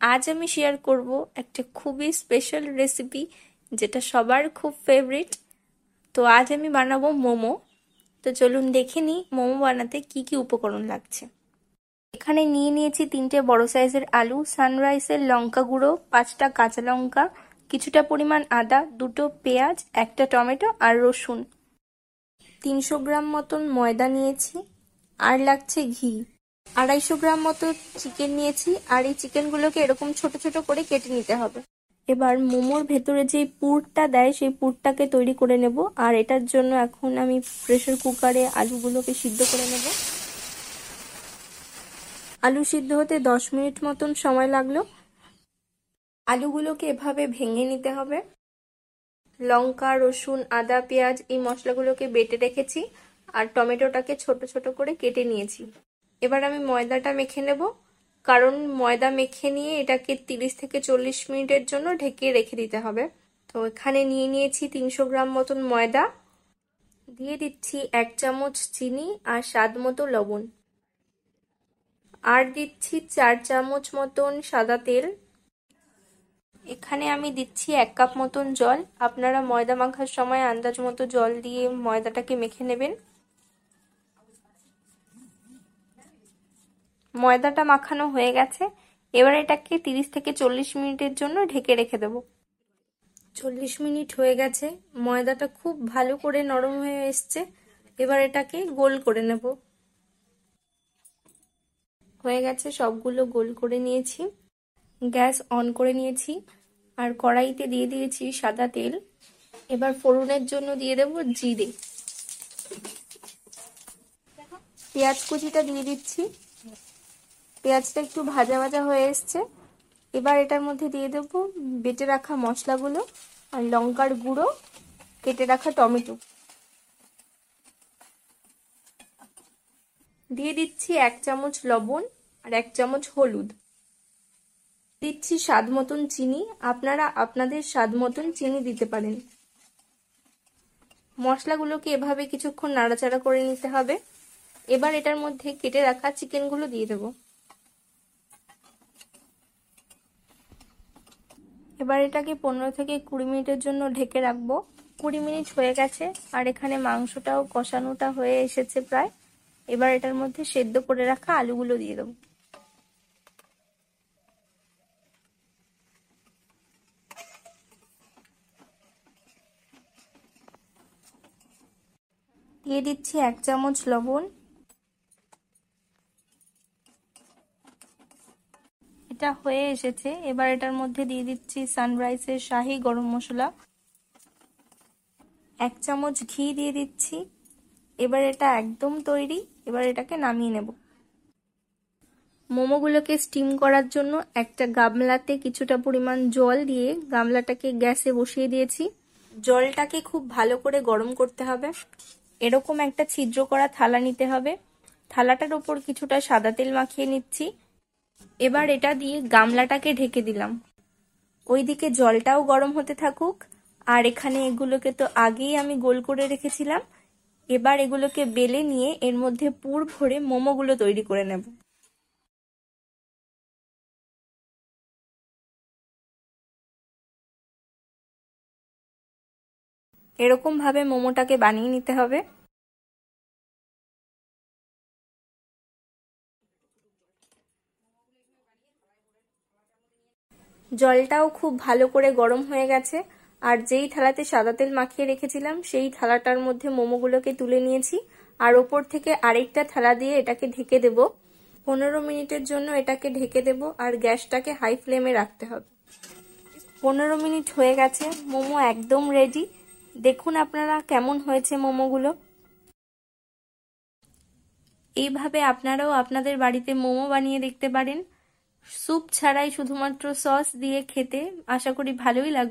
আজ আমি শেয়ার করব একটা খুবই স্পেশাল রেসিপি যেটা সবার খুব ফেভারিট তো আজ আমি বানাবো মোমো। তো চলুন দেখে নিই মোমো বানাতে কি কি উপকরণ লাগছে। এখানে নিয়ে নিয়েছি তিনটে বড় সাইজের আলু সানরাইসের লঙ্কা গুঁড়ো, পাঁচটা কাঁচা লঙ্কা, কিছুটা পরিমাণ আদা, দুটো পেঁয়াজ, একটা টমেটো আর রসুন। তিনশো গ্রাম মতন ময়দা নিয়েছি। আর লাগছে ঘি। আড়াইশো গ্রাম মতো চিকেন নিয়েছি, আর এই চিকেনগুলোকে এরকম ছোট ছোট করে কেটে নিতে হবে। এবার মোমোর ভেতরে যে পুরটা দেয়, সেই পুরটাকে তৈরি করে নেব, আর এটার জন্য এখন আমি প্রেশার কুকারে আলুগুলোকে সিদ্ধ করে নেব। আলু সিদ্ধ হতে দশ মিনিট মতন সময় লাগল। আলুগুলোকে এভাবে ভেঙে নিতে হবে। লঙ্কা, রসুন, আদা, পেঁয়াজ এই মশলাগুলোকে বেটে রেখেছি, আর টমেটোটাকে ছোট ছোট করে কেটে নিয়েছি। এবার আমি ময়দাটা মেখে নেব। কারণ ময়দা মেখে নিয়ে এটাকে তিরিশ থেকে চল্লিশ মিনিটের জন্য ঢেকে রেখে দিতে হবে। তো এখানে নিয়ে নিয়েছি তিনশো গ্রাম মতন ময়দা। দিয়ে দিচ্ছি এক চামচ চিনি আর স্বাদ মতো লবণ। আর দিচ্ছি চার চামচ মতন সাদা তেল। এখানে আমি দিচ্ছি এক কাপ মতন জল। আপনারা ময়দা মাখার সময় আন্দাজ মতো জল দিয়ে ময়দাটাকে মেখে নেবেন। ময়দাটা মাখানো হয়ে গেছে, এবার এটাকে তিরিশ থেকে চল্লিশ মিনিটের জন্য ঢেকে রেখে দেবো। চল্লিশ মিনিট হয়ে গেছে, ময়দাটা খুব ভালো করে নরম হয়ে এসছে, এবার এটাকে গোল করে নেব। হয়ে গেছে, সবগুলো গোল করে নিয়েছি, গ্যাস অন করে নিয়েছি, আর কড়াইতে দিয়ে দিয়েছি সাদা তেল। এবার ফোড়নের জন্য দিয়ে দেব জিরে। পেঁয়াজ কুচিটা দিয়ে দিচ্ছি পেঁয়াজটা একটু ভাজা ভাজা হয়ে এসছে। এবার এটার মধ্যে দিয়ে দেবো বেটে রাখা মশলাগুলো আর লঙ্কার গুঁড়ো, কেটে রাখা টমেটো। দিয়ে দিচ্ছি এক চামচ লবণ আর এক চামচ হলুদ। দিচ্ছি স্বাদ মতন চিনি। আপনারা আপনাদের স্বাদ মতন চিনি দিতে পারেন। মশলাগুলোকে এভাবে কিছুক্ষণ নাড়াচাড়া করে নিতে হবে। এবার এটার মধ্যে কেটে রাখা চিকেনগুলো দিয়ে দেবো। এবার এটাকে পনেরো থেকে কুড়ি মিনিটের জন্য ঢেকে রাখব। কুড়ি মিনিট হয়ে গেছে, আর এখানে মাংসটাও কষানোটা হয়ে এসেছে প্রায়। এবার এটার মধ্যে সেদ্ধ করে রাখা আলুগুলো দিয়ে দেবো। দিয়ে দিচ্ছি এক চামচ লবণ। এটা হয়ে এসেছে। এবার এটার মধ্যে দিয়ে দিচ্ছি সানরাইসের শাহি গরম মশলা। এক চামচ ঘি দিয়ে দিচ্ছি। এবার এটা একদম তৈরি। এবার এটাকে নামিয়ে নেব। মোমোগুলোকে স্টিম করার জন্য একটা গামলাতে কিছুটা পরিমাণ জল দিয়ে গামলাটাকে গ্যাসে বসিয়ে দিয়েছি। জলটাকে খুব ভালো করে গরম করতে হবে। এরকম একটা ছিদ্র করা থালা নিতে হবে। থালাটার ওপর কিছুটা সাদা তেল মাখিয়ে নিচ্ছি। এবার এটা দিয়ে গামলাটাকে ঢেকে দিলাম। ওইদিকে জলটাও গরম হতে থাকুক, আর এখানে এগুলোকে তো আগেই আমি গোল করে রেখেছিলাম। এবার এগুলোকে বেলে নিয়ে এর মধ্যে পুর ভরে মোমোগুলো তৈরি করে নেব। এরকম ভাবে মোমোটাকে বানিয়ে নিতে হবে। জলটাও খুব ভালো করে গরম হয়ে গেছে। আর যেই থালাতে সাদা তেল মাখিয়ে রেখেছিলাম, সেই থালাটার মধ্যে মোমোগুলোকে তুলে নিয়েছি। আর ওপর থেকে আরেকটা থালা দিয়ে এটাকে ঢেকে দেব। পনেরো মিনিটের জন্য এটাকে ঢেকে দেব আর গ্যাসটাকে হাই ফ্লেমে রাখতে হবে। পনেরো মিনিট হয়ে গেছে, মোমো একদম রেডি। দেখুন আপনারা কেমন হয়েছে মোমোগুলো। এইভাবে আপনারাও আপনাদের বাড়িতে মোমো বানিয়ে দেখতে পারেন। স্যুপ ছাড়াই শুধুমাত্র সস দিয়ে খেতে আশা করি ভালোই লাগবে।